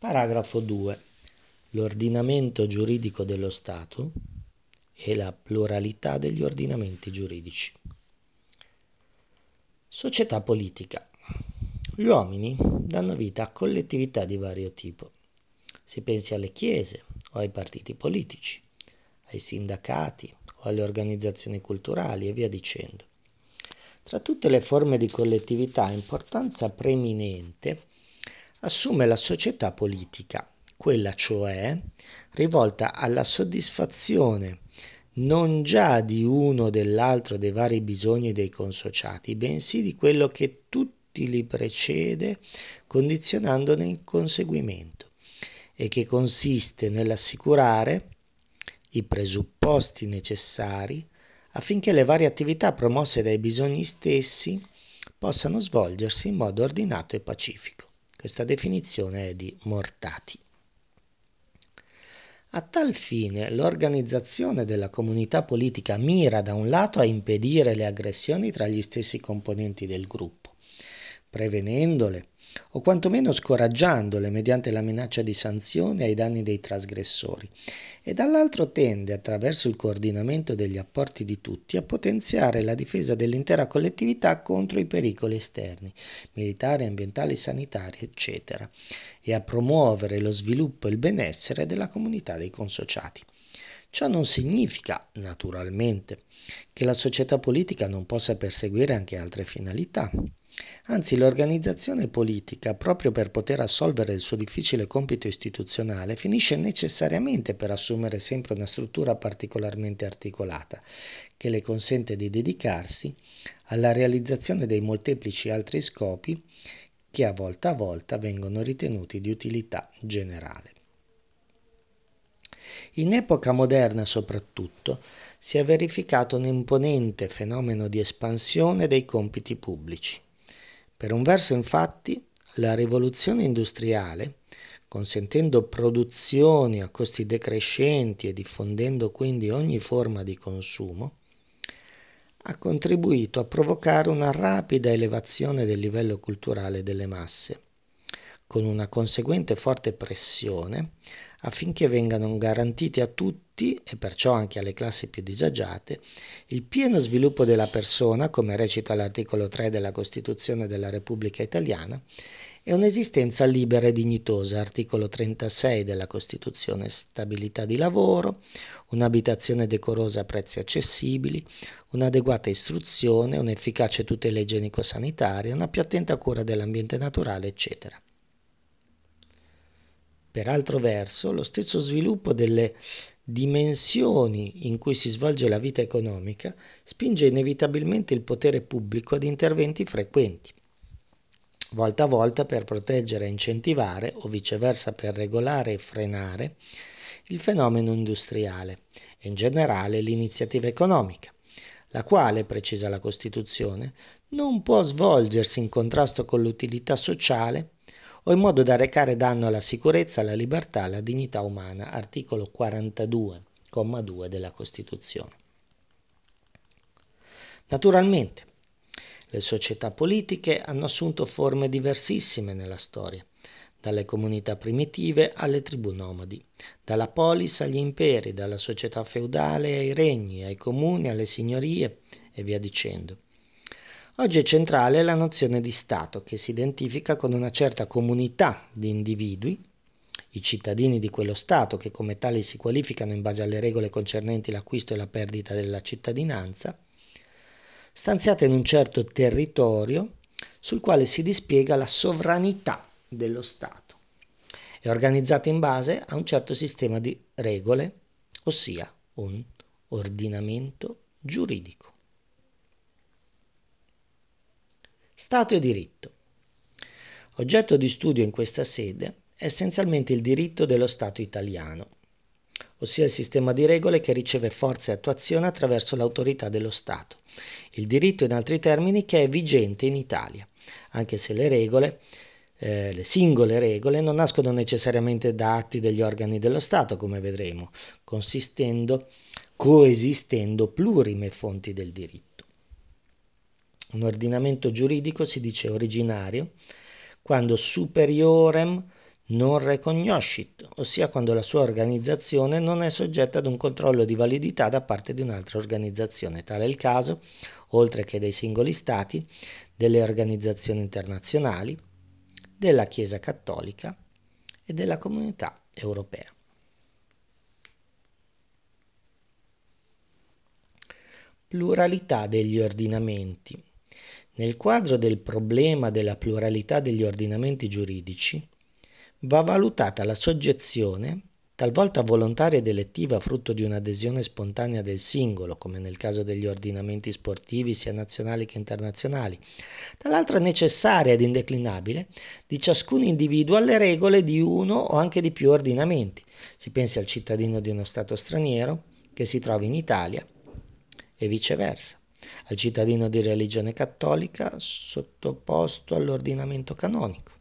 Paragrafo 2. L'ordinamento giuridico dello Stato e la pluralità degli ordinamenti giuridici. Società politica. Gli uomini danno vita a collettività di vario tipo. Si pensi alle chiese o ai partiti politici, ai sindacati o alle organizzazioni culturali e via dicendo. Tra tutte le forme di collettività importanza preeminente assume la società politica, quella cioè rivolta alla soddisfazione non già di uno o dell'altro dei vari bisogni dei consociati, bensì di quello che tutti li precede, condizionandone il conseguimento, e che consiste nell'assicurare i presupposti necessari affinché le varie attività promosse dai bisogni stessi possano svolgersi in modo ordinato e pacifico. Questa definizione è di Mortati. A tal fine l'organizzazione della comunità politica mira da un lato a impedire le aggressioni tra gli stessi componenti del gruppo, prevenendole o quantomeno scoraggiandole mediante la minaccia di sanzioni ai danni dei trasgressori, e dall'altro tende, attraverso il coordinamento degli apporti di tutti, a potenziare la difesa dell'intera collettività contro i pericoli esterni, militari, ambientali, sanitari, eccetera, e a promuovere lo sviluppo e il benessere della comunità dei consociati. Ciò non significa, naturalmente, che la società politica non possa perseguire anche altre finalità. Anzi, l'organizzazione politica, proprio per poter assolvere il suo difficile compito istituzionale, finisce necessariamente per assumere sempre una struttura particolarmente articolata, che le consente di dedicarsi alla realizzazione dei molteplici altri scopi che a volta a volta vengono ritenuti di utilità generale. In epoca moderna soprattutto si è verificato un imponente fenomeno di espansione dei compiti pubblici. Per un verso infatti la rivoluzione industriale, consentendo produzioni a costi decrescenti e diffondendo quindi ogni forma di consumo, ha contribuito a provocare una rapida elevazione del livello culturale delle masse, con una conseguente forte pressione affinché vengano garantiti a tutti, e perciò anche alle classi più disagiate, il pieno sviluppo della persona, come recita l'articolo 3 della Costituzione della Repubblica Italiana, e un'esistenza libera e dignitosa, articolo 36 della Costituzione, stabilità di lavoro, un'abitazione decorosa a prezzi accessibili, un'adeguata istruzione, un'efficace tutela igienico-sanitaria, una più attenta cura dell'ambiente naturale, eccetera. Per altro verso, lo stesso sviluppo delle dimensioni in cui si svolge la vita economica spinge inevitabilmente il potere pubblico ad interventi frequenti, volta a volta per proteggere e incentivare, o viceversa per regolare e frenare, il fenomeno industriale e in generale l'iniziativa economica, la quale, precisa la Costituzione, non può svolgersi in contrasto con l'utilità sociale o in modo da recare danno alla sicurezza, alla libertà, alla dignità umana, articolo 42,2 della Costituzione. Naturalmente, le società politiche hanno assunto forme diversissime nella storia, dalle comunità primitive alle tribù nomadi, dalla polis agli imperi, dalla società feudale ai regni, ai comuni, alle signorie e via dicendo. Oggi è centrale la nozione di Stato che si identifica con una certa comunità di individui, i cittadini di quello Stato che come tali si qualificano in base alle regole concernenti l'acquisto e la perdita della cittadinanza, stanziate in un certo territorio sul quale si dispiega la sovranità dello Stato. È organizzata in base a un certo sistema di regole, ossia un ordinamento giuridico. Stato e diritto. Oggetto di studio in questa sede è essenzialmente il diritto dello Stato italiano, ossia il sistema di regole che riceve forza e attuazione attraverso l'autorità dello Stato. Il diritto, in altri termini, che è vigente in Italia, anche se le regole, eh, le singole regole, non nascono necessariamente da atti degli organi dello Stato, come vedremo, consistendo, coesistendo plurime fonti del diritto. Un ordinamento giuridico si dice originario quando superiorem non recognoscit, ossia quando la sua organizzazione non è soggetta ad un controllo di validità da parte di un'altra organizzazione. Tale è il caso, oltre che dei singoli stati, delle organizzazioni internazionali, della Chiesa cattolica e della comunità europea. Pluralità degli ordinamenti. Nel quadro del problema della pluralità degli ordinamenti giuridici, va valutata la soggezione, talvolta volontaria ed elettiva frutto di un'adesione spontanea del singolo, come nel caso degli ordinamenti sportivi sia nazionali che internazionali, dall'altra necessaria ed indeclinabile di ciascun individuo alle regole di uno o anche di più ordinamenti. Si pensi al cittadino di uno Stato straniero che si trovi in Italia e viceversa, al cittadino di religione cattolica sottoposto all'ordinamento canonico